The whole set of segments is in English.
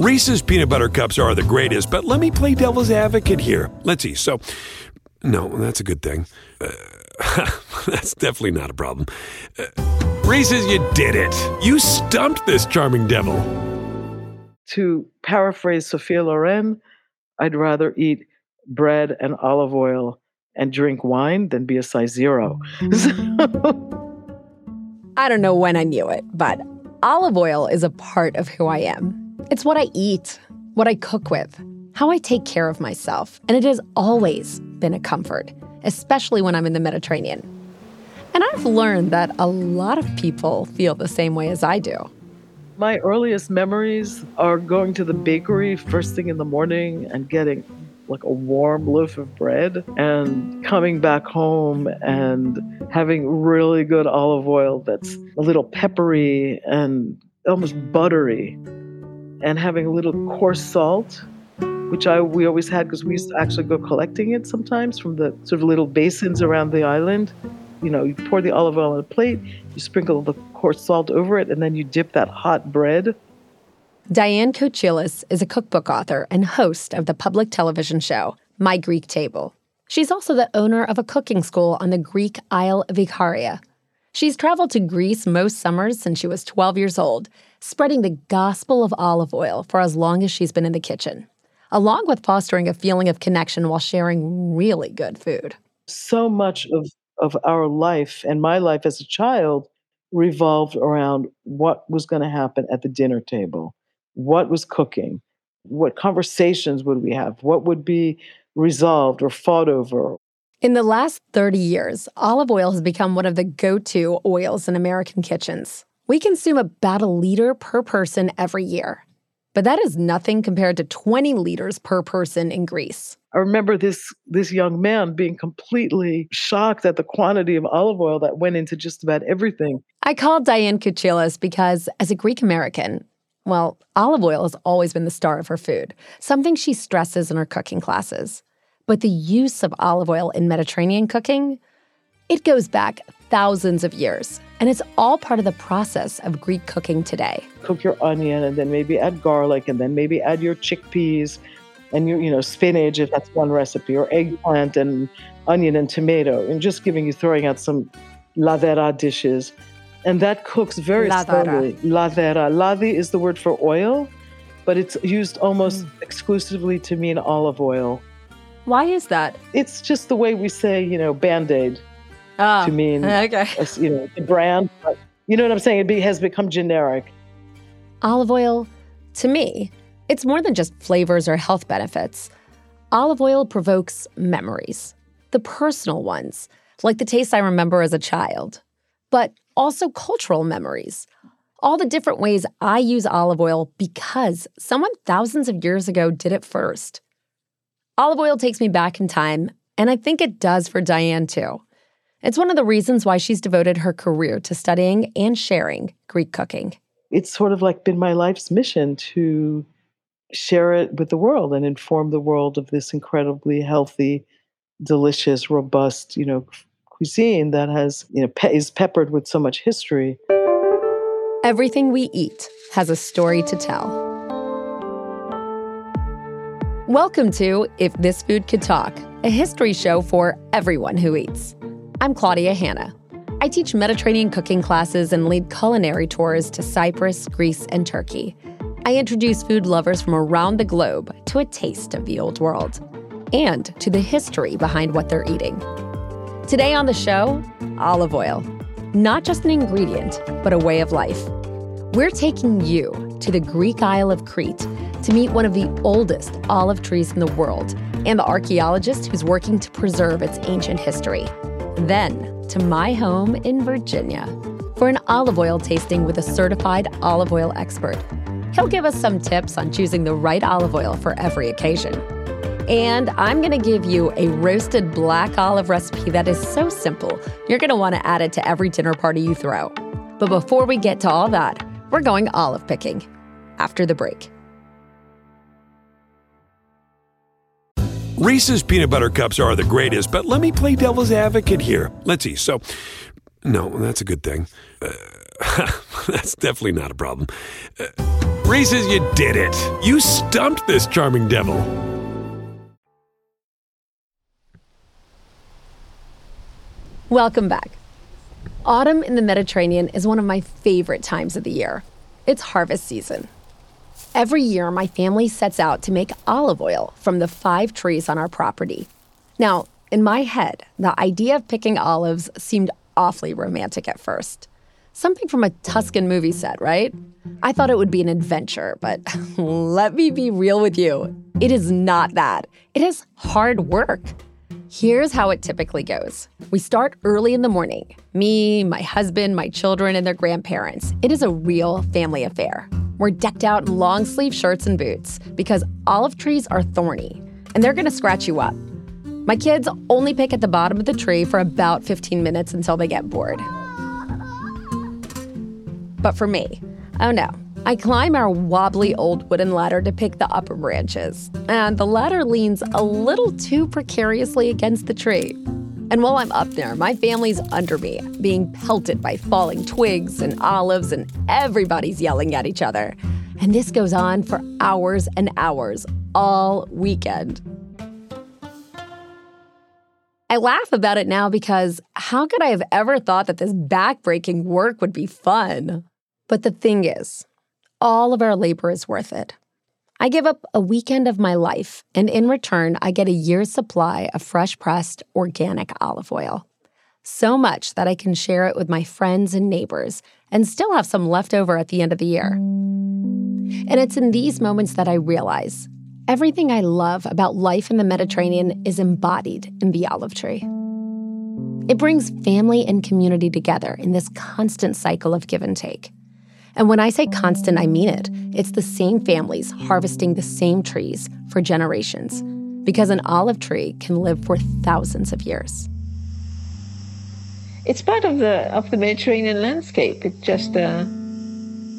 Reese's peanut butter cups are the greatest, but let me play devil's advocate here. Let's see. So, no, that's a good thing. Uh, that's definitely not a problem. Uh, Reese's, you did it. You stumped this charming devil. To paraphrase Sophia Loren, I'd rather eat bread and olive oil and drink wine than be a size zero. I don't know when I knew it, but olive oil is a part of who I am. It's what I eat, what I cook with, how I take care of myself, and it has always been a comfort, especially when I'm in the Mediterranean. And I've learned that a lot of people feel the same way as I do. My earliest memories are going to the bakery first thing in the morning and getting like a warm loaf of bread and coming back home and having really good olive oil that's a little peppery and almost buttery and having a little coarse salt which I we always had because we used to actually go collecting it sometimes from the sort of little basins around the island. You know, you pour the olive oil on a plate, you sprinkle the coarse salt over it, and then you dip that hot bread Diane Kochilas is a cookbook author and host of the public television show My Greek Table. She's also the owner of a cooking school on the Greek Isle of Ikaria. She's traveled to Greece most summers since she was 12 years old, spreading the gospel of olive oil for as long as she's been in the kitchen, along with fostering a feeling of connection while sharing really good food. So much of, of our life and my life as a child revolved around what was going to happen at the dinner table what was cooking, what conversations would we have, what would be resolved or fought over. In the last 30 years, olive oil has become one of the go to oils in American kitchens. We consume about a liter per person every year. But that is nothing compared to 20 liters per person in Greece. I remember this this young man being completely shocked at the quantity of olive oil that went into just about everything. I called Diane Kochilas because as a Greek American, well, olive oil has always been the star of her food, something she stresses in her cooking classes. But the use of olive oil in Mediterranean cooking, it goes back thousands of years, and it's all part of the process of Greek cooking today. Cook your onion and then maybe add garlic and then maybe add your chickpeas and your you know spinach if that's one recipe or eggplant and onion and tomato and just giving you throwing out some ladera dishes and that cooks very Ladera. slowly. Ladera. Ladi is the word for oil, but it's used almost Mm. exclusively to mean olive oil. Why is that? It's just the way we say, you know, band-aid Oh, to mean, okay. a- you know, the brand. But you know what I'm saying? It be, has become generic. Olive oil, to me, it's more than just flavors or health benefits. Olive oil provokes memories, the personal ones, like the taste I remember as a child, but also cultural memories. All the different ways I use olive oil because someone thousands of years ago did it first. Olive oil takes me back in time, and I think it does for Diane too. It's one of the reasons why she's devoted her career to studying and sharing Greek cooking. It's sort of like been my life's mission to share it with the world and inform the world of this incredibly healthy, delicious, robust, you know, cuisine that has, you know, pe- is peppered with so much history. Everything we eat has a story to tell. Welcome to If This Food Could Talk, a history show for everyone who eats. I'm Claudia Hanna. I teach Mediterranean cooking classes and lead culinary tours to Cyprus, Greece, and Turkey. I introduce food lovers from around the globe to a taste of the old world and to the history behind what they're eating. Today on the show, olive oil. Not just an ingredient, but a way of life. We're taking you to the Greek Isle of Crete to meet one of the oldest olive trees in the world and the archaeologist who's working to preserve its ancient history. Then to my home in Virginia for an olive oil tasting with a certified olive oil expert. He'll give us some tips on choosing the right olive oil for every occasion. And I'm going to give you a roasted black olive recipe that is so simple, you're going to want to add it to every dinner party you throw. But before we get to all that, we're going olive picking after the break. Reese's peanut butter cups are the greatest, but let me play devil's advocate here. Let's see. So, no, that's a good thing. Uh, that's definitely not a problem. Uh, Reese's, you did it. You stumped this charming devil. Welcome back. Autumn in the Mediterranean is one of my favorite times of the year. It's harvest season. Every year, my family sets out to make olive oil from the five trees on our property. Now, in my head, the idea of picking olives seemed awfully romantic at first. Something from a Tuscan movie set, right? I thought it would be an adventure, but let me be real with you. It is not that. It is hard work. Here's how it typically goes we start early in the morning me, my husband, my children, and their grandparents. It is a real family affair. We're decked out in long sleeve shirts and boots because olive trees are thorny and they're gonna scratch you up. My kids only pick at the bottom of the tree for about 15 minutes until they get bored. But for me, oh no, I climb our wobbly old wooden ladder to pick the upper branches, and the ladder leans a little too precariously against the tree. And while I'm up there, my family's under me, being pelted by falling twigs and olives, and everybody's yelling at each other. And this goes on for hours and hours, all weekend. I laugh about it now because how could I have ever thought that this backbreaking work would be fun? But the thing is, all of our labor is worth it. I give up a weekend of my life, and in return, I get a year's supply of fresh pressed organic olive oil. So much that I can share it with my friends and neighbors and still have some left over at the end of the year. And it's in these moments that I realize everything I love about life in the Mediterranean is embodied in the olive tree. It brings family and community together in this constant cycle of give and take. And when I say constant, I mean it. It's the same families harvesting the same trees for generations, because an olive tree can live for thousands of years. It's part of the of the Mediterranean landscape. It just uh,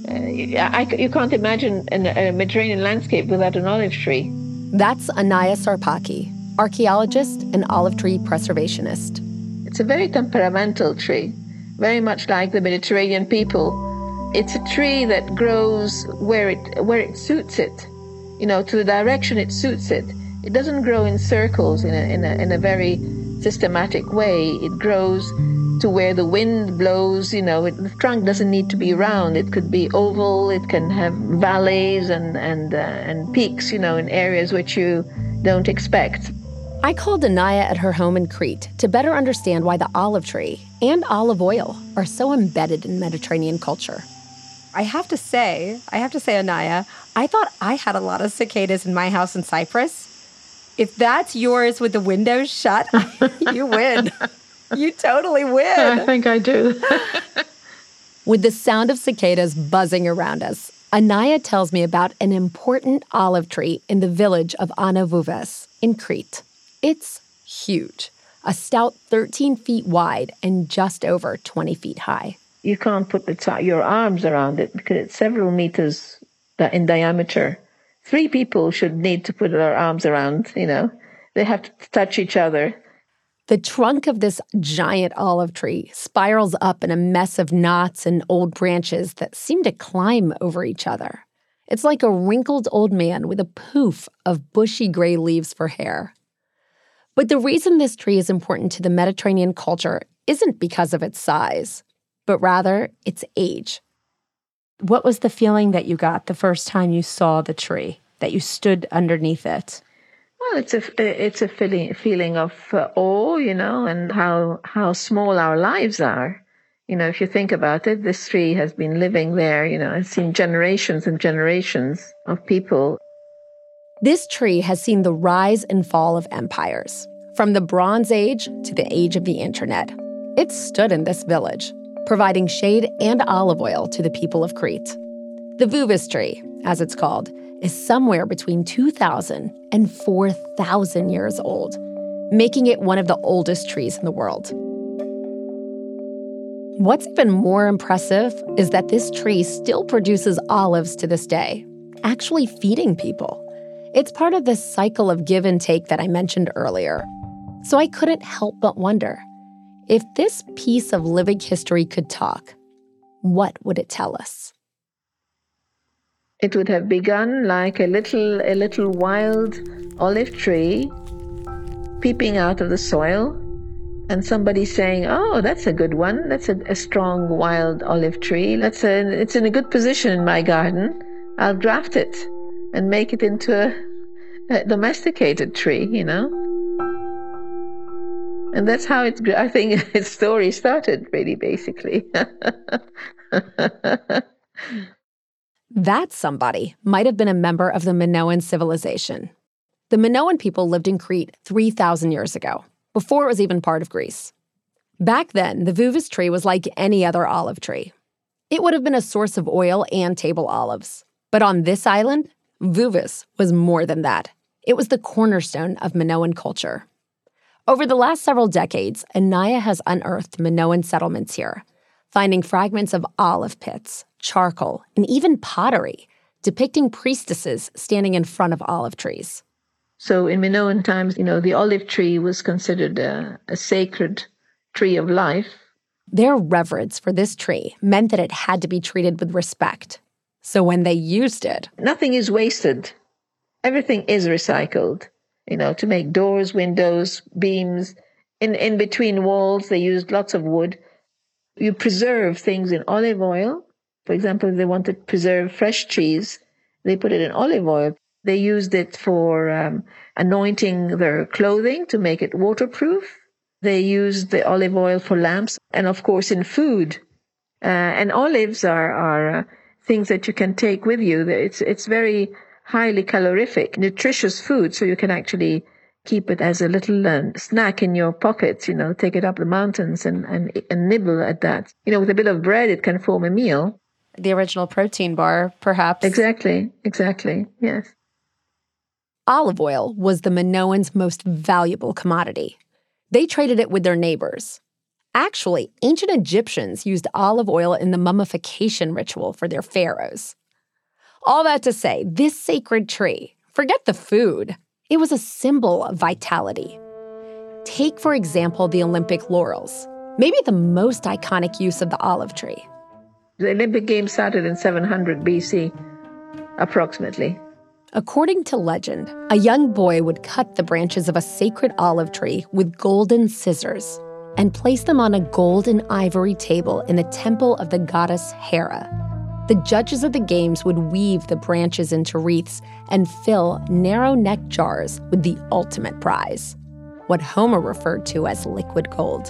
uh, I, you can't imagine a Mediterranean landscape without an olive tree. That's Anaya Sarpaki, archaeologist and olive tree preservationist. It's a very temperamental tree, very much like the Mediterranean people it's a tree that grows where it where it suits it, you know, to the direction it suits it. It doesn't grow in circles in a, in a, in a very systematic way. It grows to where the wind blows, you know, it, the trunk doesn't need to be round. It could be oval, it can have valleys and, and, uh, and peaks, you know, in areas which you don't expect. I called Anaya at her home in Crete to better understand why the olive tree and olive oil are so embedded in Mediterranean culture. I have to say, I have to say, Anaya, I thought I had a lot of cicadas in my house in Cyprus. If that's yours with the windows shut, you win. you totally win. I think I do. with the sound of cicadas buzzing around us, Anaya tells me about an important olive tree in the village of Ano Vouves in Crete. It's huge, a stout 13 feet wide and just over 20 feet high you can't put the your arms around it because it's several meters in diameter. Three people should need to put their arms around, you know. They have to touch each other. The trunk of this giant olive tree spirals up in a mess of knots and old branches that seem to climb over each other. It's like a wrinkled old man with a poof of bushy gray leaves for hair. But the reason this tree is important to the Mediterranean culture isn't because of its size but rather its age. What was the feeling that you got the first time you saw the tree, that you stood underneath it? Well, it's a it's a feeling feeling of uh, awe, you know, and how how small our lives are. You know, if you think about it, this tree has been living there. You know, has seen generations and generations of people. This tree has seen the rise and fall of empires, from the Bronze Age to the age of the internet. It stood in this village, providing shade and olive oil to the people of Crete. The Vouves tree, as it's called, is somewhere between 2,000 and 4,000 years old, making it one of the oldest trees in the world. What's even more impressive is that this tree still produces olives to this day, actually feeding people. It's part of this cycle of give and take that I mentioned earlier. So I couldn't help but wonder if this piece of living history could talk, what would it tell us? It would have begun like a little a little wild olive tree peeping out of the soil and somebody saying, "Oh, that's a good one. That's a, a strong wild olive tree. That's a, it's in a good position in my garden. I'll graft it and make it into a, a domesticated tree." You know, and that's how it's. I think its story started, really, basically. that somebody might have been a member of the Minoan civilization. The Minoan people lived in Crete 3,000 years ago before it was even part of Greece. Back then, the Vouves tree was like any other olive tree. It would have been a source of oil and table olives. But on this island, Vouves was more than that. It was the cornerstone of Minoan culture. Over the last several decades, Anaya has unearthed Minoan settlements here, finding fragments of olive pits, charcoal, and even pottery depicting priestesses standing in front of olive trees. So in Minoan times, you know, the olive tree was considered a, a sacred tree of life. Their reverence for this tree meant that it had to be treated with respect. So when they used it, nothing is wasted. Everything is recycled. You know, to make doors, windows, beams. In in between walls, they used lots of wood. You preserve things in olive oil. For example, if they want to preserve fresh cheese, they put it in olive oil. They used it for um, anointing their clothing to make it waterproof. They used the olive oil for lamps, and of course in food. Uh, and olives are are uh, things that you can take with you. It's it's very highly calorific, nutritious food, so you can actually keep it as a little uh, snack in your pockets. You know, take it up the mountains and, and and nibble at that. You know, with a bit of bread, it can form a meal. The original protein bar, perhaps. Exactly. Exactly. Yes. Olive oil was the Minoans' most valuable commodity. They traded it with their neighbors. Actually, ancient Egyptians used olive oil in the mummification ritual for their pharaohs. All that to say, this sacred tree, forget the food, it was a symbol of vitality. Take, for example, the Olympic laurels, maybe the most iconic use of the olive tree. The Olympic Games started in 700 BC, approximately. According to legend, a young boy would cut the branches of a sacred olive tree with golden scissors and place them on a gold and ivory table in the temple of the goddess Hera. The judges of the games would weave the branches into wreaths and fill narrow neck jars with the ultimate prize, what Homer referred to as liquid gold.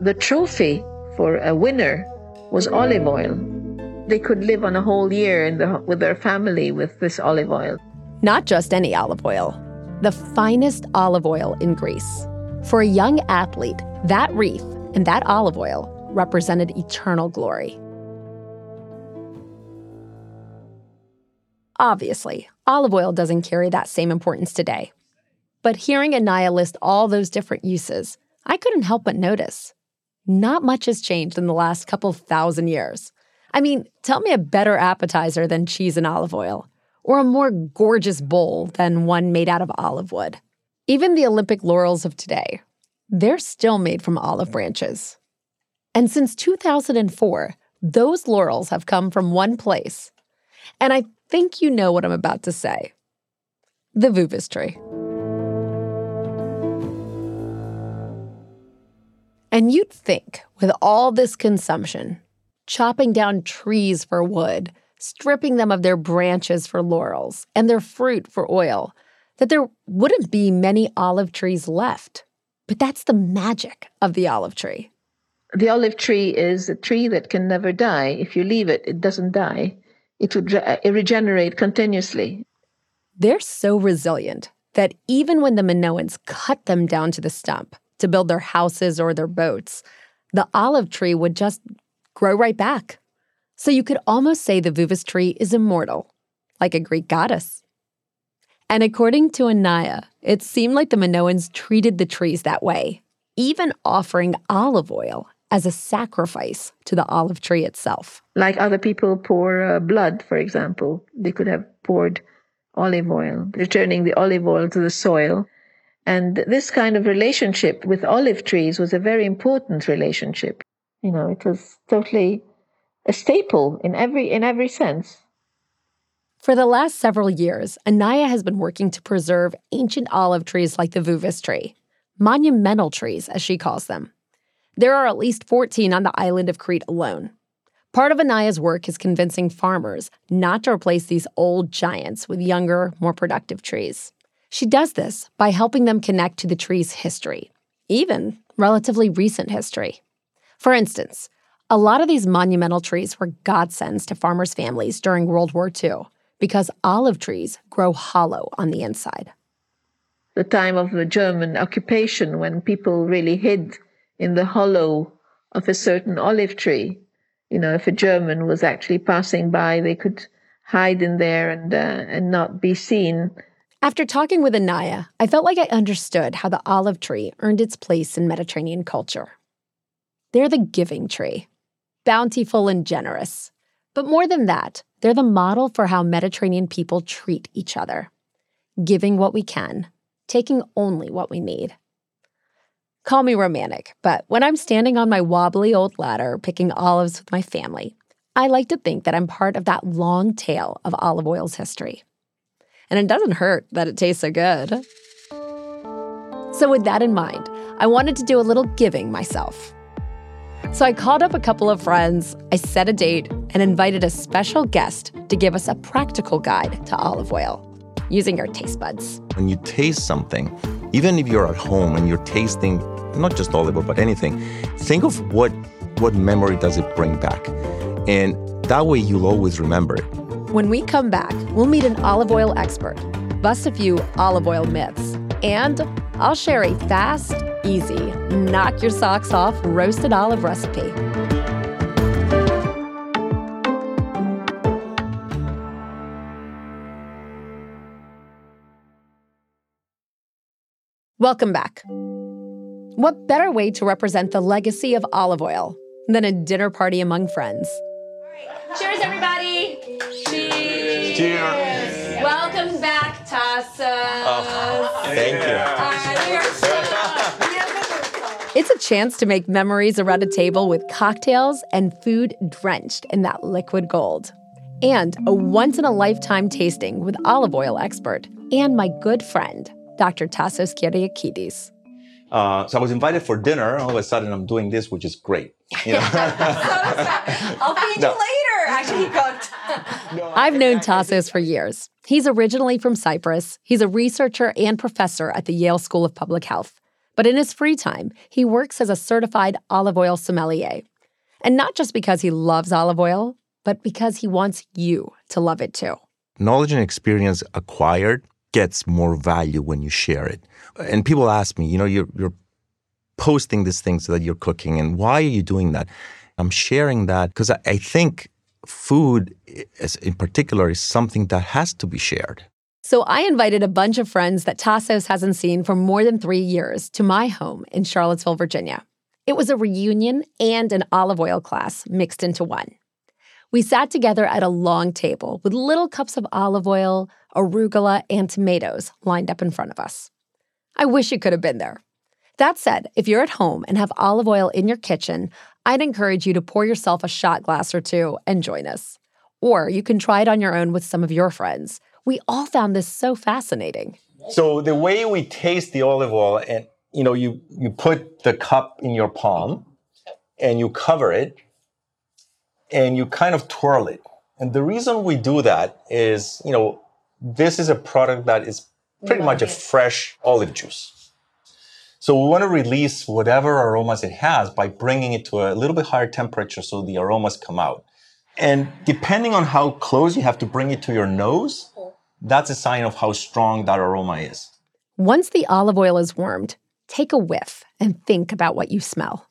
The trophy for a winner was olive oil. They could live on a whole year the, with their family with this olive oil. Not just any olive oil, the finest olive oil in Greece. For a young athlete, that wreath and that olive oil represented eternal glory. Obviously, olive oil doesn't carry that same importance today. But hearing Anaya list all those different uses, I couldn't help but notice. Not much has changed in the last couple thousand years. I mean, tell me a better appetizer than cheese and olive oil, or a more gorgeous bowl than one made out of olive wood. Even the Olympic laurels of today, they're still made from olive branches. And since 2004, those laurels have come from one place. And I think you know what I'm about to say the Vouves tree. And you'd think, with all this consumption, chopping down trees for wood, stripping them of their branches for laurels, and their fruit for oil, that there wouldn't be many olive trees left. But that's the magic of the olive tree. The olive tree is a tree that can never die. If you leave it, it doesn't die. It would re- uh, regenerate continuously. They're so resilient that even when the Minoans cut them down to the stump, to build their houses or their boats, the olive tree would just grow right back. So you could almost say the Vouves tree is immortal, like a Greek goddess. And according to Anaya, it seemed like the Minoans treated the trees that way, even offering olive oil as a sacrifice to the olive tree itself. Like other people pour uh, blood, for example, they could have poured olive oil, returning the olive oil to the soil and this kind of relationship with olive trees was a very important relationship. You know, it was totally a staple in every in every sense. For the last several years, Anaya has been working to preserve ancient olive trees like the Vouves tree, monumental trees, as she calls them. There are at least 14 on the island of Crete alone. Part of Anaya's work is convincing farmers not to replace these old giants with younger, more productive trees. She does this by helping them connect to the tree's history, even relatively recent history. For instance, a lot of these monumental trees were godsends to farmers' families during World War II because olive trees grow hollow on the inside. The time of the German occupation when people really hid in the hollow of a certain olive tree you know, if a German was actually passing by, they could hide in there and uh, and not be seen. After talking with Anaya, I felt like I understood how the olive tree earned its place in Mediterranean culture. They're the giving tree, bountiful and generous. But more than that, they're the model for how Mediterranean people treat each other, giving what we can, taking only what we need. Call me romantic, but when I'm standing on my wobbly old ladder picking olives with my family, I like to think that I'm part of that long tail of olive oil's history. And it doesn't hurt that it tastes so good. So, with that in mind, I wanted to do a little giving myself. So, I called up a couple of friends, I set a date, and invited a special guest to give us a practical guide to olive oil using our taste buds. When you taste something, even if you're at home and you're tasting not just olive oil, but anything, think of what what memory does it bring back, and that way you'll always remember it. When we come back, we'll meet an olive oil expert, bust a few olive oil myths, and I'll share a fast, easy, knock your socks off roasted olive recipe. Welcome back. What better way to represent the legacy of olive oil than a dinner party among friends? Cheers, everybody! Cheers! Cheers! Welcome back, Tassa. Oh, thank you. it's a chance to make memories around a table with cocktails and food drenched in that liquid gold. And a once in a lifetime tasting with olive oil expert and my good friend, Dr. Tassos Kyriakides. Uh, so I was invited for dinner. All of a sudden, I'm doing this, which is great. You know? I'll feed no. you later. Actually, he cooked. no, I've known Tassos for years. He's originally from Cyprus. He's a researcher and professor at the Yale School of Public Health. But in his free time, he works as a certified olive oil sommelier. And not just because he loves olive oil, but because he wants you to love it too. Knowledge and experience acquired gets more value when you share it. And people ask me, you know, you're, you're posting these things that you're cooking, and why are you doing that? I'm sharing that because I, I think food, in particular, is something that has to be shared. So I invited a bunch of friends that Tassos hasn't seen for more than three years to my home in Charlottesville, Virginia. It was a reunion and an olive oil class mixed into one. We sat together at a long table with little cups of olive oil, arugula, and tomatoes lined up in front of us. I wish you could have been there. That said, if you're at home and have olive oil in your kitchen, I'd encourage you to pour yourself a shot glass or two and join us. Or you can try it on your own with some of your friends. We all found this so fascinating. So the way we taste the olive oil and you know you you put the cup in your palm and you cover it and you kind of twirl it. And the reason we do that is, you know, this is a product that is pretty much a fresh olive juice. So we want to release whatever aromas it has by bringing it to a little bit higher temperature so the aromas come out. And depending on how close you have to bring it to your nose, that's a sign of how strong that aroma is. Once the olive oil is warmed, take a whiff and think about what you smell.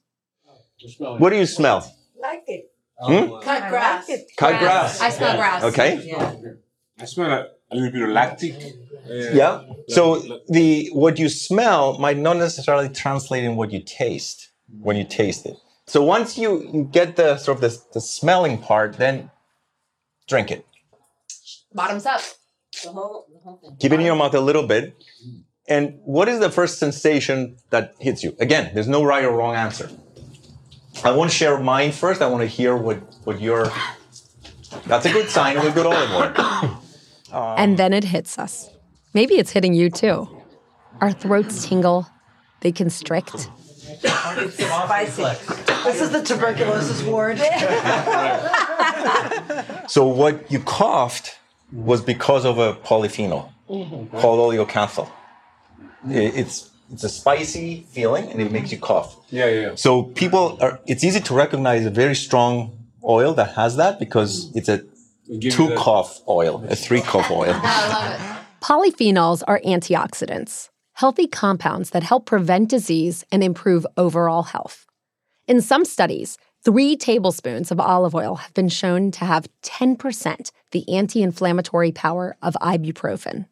What do you smell? Like it. Hmm? Cut grass. Cut grass. I smell grass. Okay. Yeah. I smell a, a little bit of lactic. Uh, yeah. So the what you smell might not necessarily translate in what you taste when you taste it. So once you, you get the sort of the, the smelling part, then drink it. Bottoms up. Keep it in your mouth a little bit. And what is the first sensation that hits you? Again, there's no right or wrong answer. I want to share mine first. I want to hear what, what your. That's a good sign of a good olive oil. and then it hits us. Maybe it's hitting you too. Our throats tingle, they constrict. Spicy. This is the tuberculosis ward. So what you coughed was because of a polyphenol mm-hmm. called oleocanthal. It's it's a spicy feeling and it makes you cough. Yeah, yeah, yeah. So people are it's easy to recognize a very strong oil that has that because it's a two that- cough oil, a three cough oil. Polyphenols are antioxidants, healthy compounds that help prevent disease and improve overall health. In some studies, three tablespoons of olive oil have been shown to have 10% the anti inflammatory power of ibuprofen,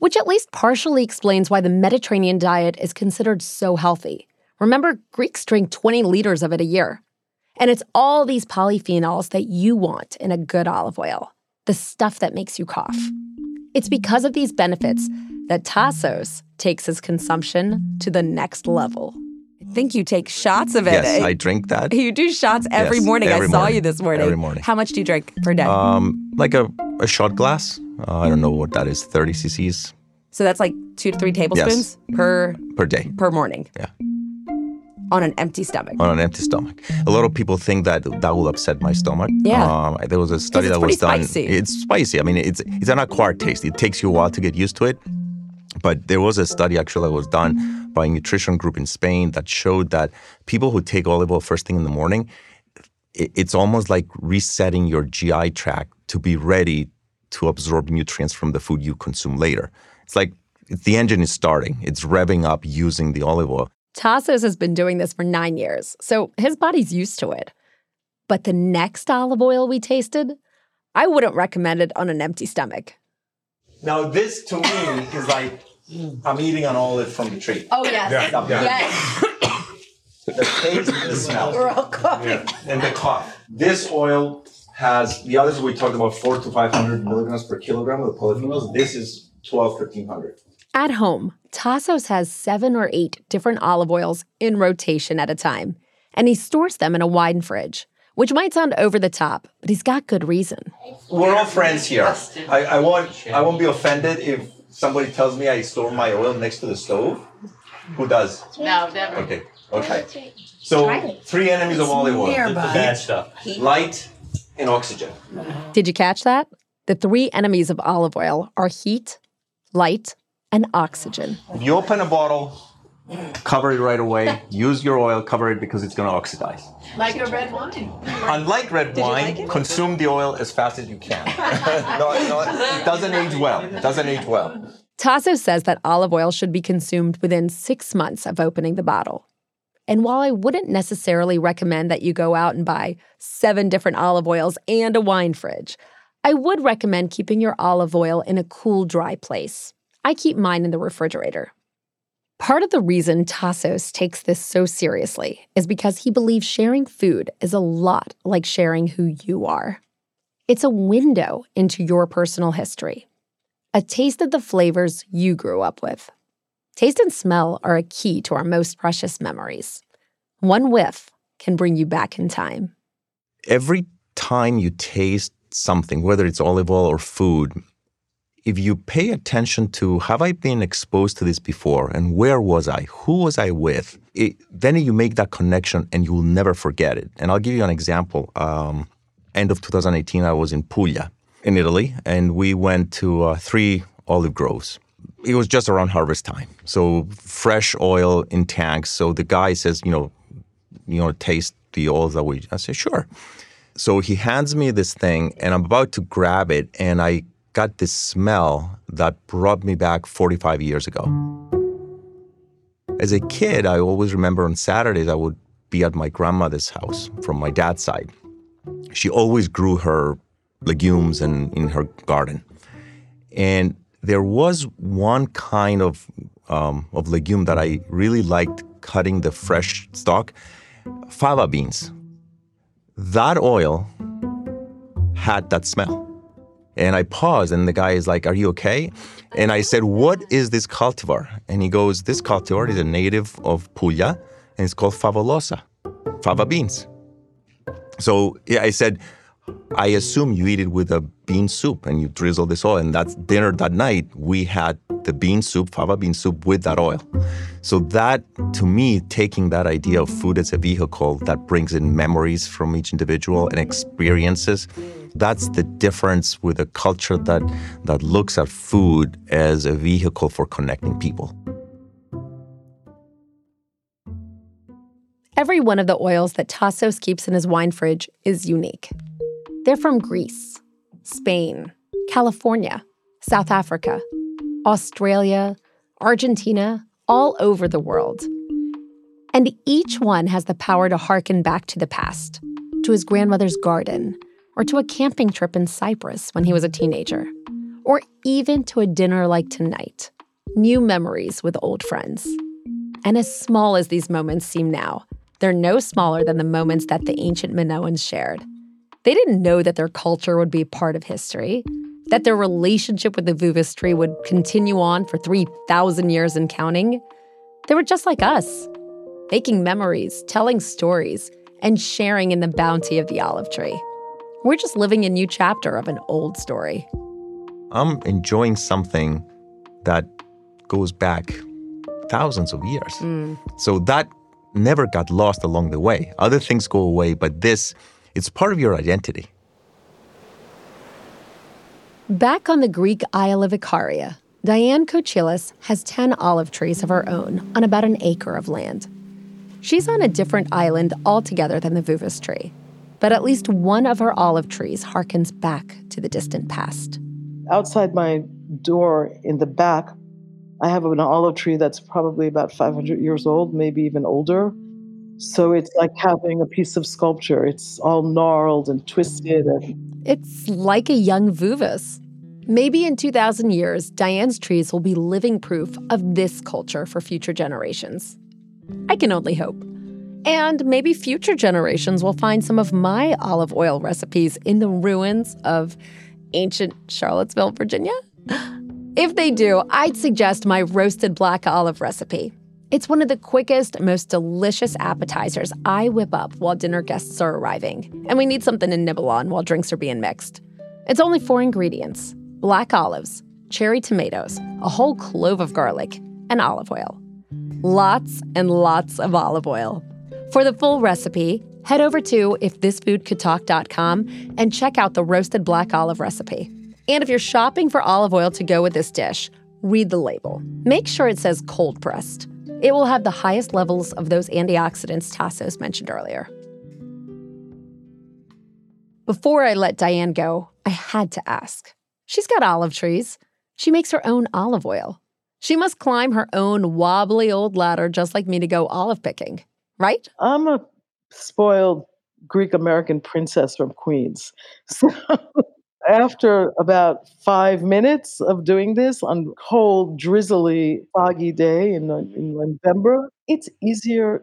which at least partially explains why the Mediterranean diet is considered so healthy. Remember, Greeks drink 20 liters of it a year. And it's all these polyphenols that you want in a good olive oil, the stuff that makes you cough. It's because of these benefits that Tassos takes his consumption to the next level. I think you take shots of it. Yes, I drink that. You do shots every Yes, morning. every I saw morning. you this morning. Every morning. How much do you drink per day? Um, like a, a shot glass. Uh, I don't know what that is. Thirty cc's so that's like two to three tablespoons per per day per morning. Yeah. On an empty stomach. on an empty stomach. A lot of people think that that will upset my stomach. Yeah. Um, there was a study that was done. spicy. It's spicy. I mean, it's it's an acquired taste. It takes you a while to get used to it. But there was a study actually that was done by a nutrition group in Spain that showed that people who take olive oil first thing in the morning, it's almost like resetting your GI tract to be ready to absorb nutrients from the food you consume later. It's like the engine is starting. It's revving up using the olive oil. Tassos has been doing this for nine years, so his body's used to it. But the next olive oil we tasted, I wouldn't recommend it on an empty stomach. Now this to me is like Mm. I'm eating an olive from the tree. Oh, yes. Yes. The taste and the smell. We're all coughing. and the cough. This oil has the others we talked about four to five hundred milligrams per kilogram of the polyphenols. This is 12, 1300. At home, Tassos has seven or eight different olive oils in rotation at a time, and he stores them in a wine fridge, which might sound over the top, but he's got good reason. We're all friends here. I, I won't I won't be offended if somebody tells me I store my oil next to the stove. Who does? No, never. Okay. Okay. So three enemies of olive oil. Nearby. Bad stuff. Light and oxygen. Did you catch that? The three enemies of olive oil are heat, light, and oxygen. If you open a bottle, cover it right away. Use your oil, cover it because it's going to oxidize. Like a red wine. Unlike red wine, consume the oil as fast as you can. no, no, it doesn't age well. It doesn't age well. Tasso says that olive oil should be consumed within six months of opening the bottle. And while I wouldn't necessarily recommend that you go out and buy seven different olive oils and a wine fridge, I would recommend keeping your olive oil in a cool, dry place. I keep mine in the refrigerator. Part of the reason Tassos takes this so seriously is because he believes sharing food is a lot like sharing who you are. It's a window into your personal history a taste of the flavors you grew up with. Taste and smell are a key to our most precious memories. One whiff can bring you back in time. every time you taste something, whether it's olive oil or food, if you pay attention to have I been exposed to this before and where was I? Who was I with? It, then you make that connection and you will never forget it. And I'll give you an example. Um, end of 2018, I was in Puglia in Italy and we went to uh, three olive groves. It was just around harvest time. So fresh oil in tanks. So the guy says, you know, you know, taste the oils that we. I say, sure. So he hands me this thing, and I'm about to grab it, and I got this smell that brought me back 45 years ago. As a kid, I always remember on Saturdays I would be at my grandmother's house from my dad's side. She always grew her legumes and in her garden, and there was one kind of um, of legume that I really liked cutting the fresh stalk fava beans. That oil had that smell. And I paused, and the guy is like, Are you okay? And I said, What is this cultivar? And he goes, This cultivar is a native of Puglia, and it's called favolosa, fava beans. So yeah, I said, I assume you eat it with a bean soup and you drizzle this oil. And that's dinner that night. We had the bean soup, fava bean soup with that oil. So that, to me, taking that idea of food as a vehicle that brings in memories from each individual and experiences, that's the difference with a culture that that looks at food as a vehicle for connecting people. Every one of the oils that Tassos keeps in his wine fridge is unique. They're from Greece, Spain, California, South Africa, Australia, Argentina, all over the world. And each one has the power to harken back to the past, to his grandmother's garden, or to a camping trip in Cyprus when he was a teenager, or even to a dinner like tonight. New memories with old friends. And as small as these moments seem now, they're no smaller than the moments that the ancient Minoans shared. They didn't know that their culture would be part of history, that their relationship with the Vouves tree would continue on for 3,000 years and counting. They were just like us, making memories, telling stories, and sharing in the bounty of the olive tree. We're just living a new chapter of an old story. I'm enjoying something that goes back thousands of years. Mm. So that never got lost along the way. Other things go away, but this it's part of your identity. Back on the Greek Isle of Ikaria, Diane Kochilas has 10 olive trees of her own on about an acre of land. She's on a different island altogether than the Vouves tree, but at least one of her olive trees harkens back to the distant past. Outside my door in the back, I have an olive tree that's probably about 500 years old, maybe even older. So it's like having a piece of sculpture. It's all gnarled and twisted. And It's like a young Vouves. Maybe in 2,000 years, Diane's trees will be living proof of this culture for future generations. I can only hope. And maybe future generations will find some of my olive oil recipes in the ruins of ancient Charlottesville, Virginia. If they do, I'd suggest my roasted black olive recipe. It's one of the quickest, most delicious appetizers I whip up while dinner guests are arriving, and we need something to nibble on while drinks are being mixed. It's only four ingredients black olives, cherry tomatoes, a whole clove of garlic, and olive oil. Lots and lots of olive oil. For the full recipe, head over to ifthisfoodcouldtalk.com and check out the roasted black olive recipe. And if you're shopping for olive oil to go with this dish, read the label. Make sure it says cold pressed. It will have the highest levels of those antioxidants Tassos mentioned earlier. Before I let Diane go, I had to ask. She's got olive trees. She makes her own olive oil. She must climb her own wobbly old ladder just like me to go olive picking, right? I'm a spoiled Greek American princess from Queens. So after about five minutes of doing this on cold, drizzly, foggy day in, uh, in November, it's easier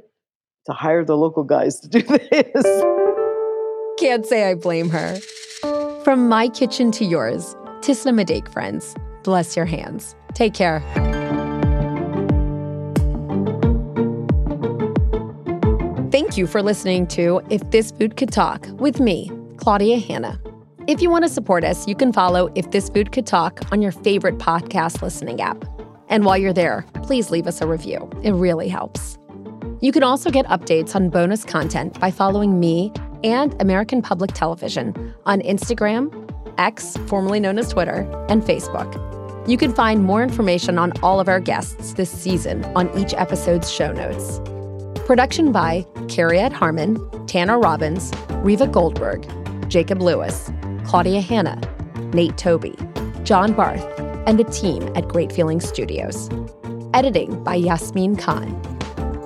to hire the local guys to do this. Can't say I blame her. From my kitchen to yours, Tisna Madake friends, bless your hands. Take care. Thank you for listening to If This Food Could Talk with me, Claudia Hanna. If you want to support us, you can follow If This Food Could Talk on your favorite podcast listening app. And while you're there, please leave us a review. It really helps. You can also get updates on bonus content by following me and American Public Television on Instagram, X, formerly known as Twitter, and Facebook. You can find more information on all of our guests this season on each episode's show notes. Production by Carrie Harmon, Tanner Robbins, Riva Goldberg, Jacob Lewis, Claudia Hanna, Nate Toby, John Barth, and the team at Great Feeling Studios. Editing by Yasmin Khan.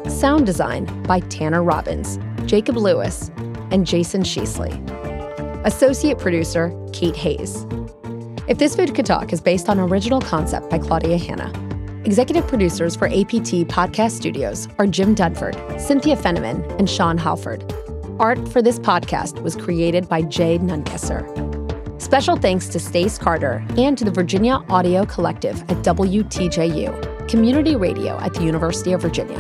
Sound design by Tanner Robbins, Jacob Lewis, and Jason Sheasley. Associate producer Kate Hayes. If This Food Could Talk is based on original concept by Claudia Hanna. Executive producers for APT Podcast Studios are Jim Dunford, Cynthia Fenneman, and Sean Halford. Art for this podcast was created by Jay Nunkesser. Special thanks to Stace Carter and to the Virginia Audio Collective at WTJU, community radio at the University of Virginia.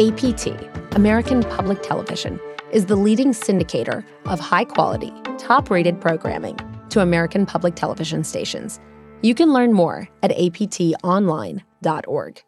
APT, American Public Television, is the leading syndicator of high quality, top rated programming to American public television stations. You can learn more at aptonline.org.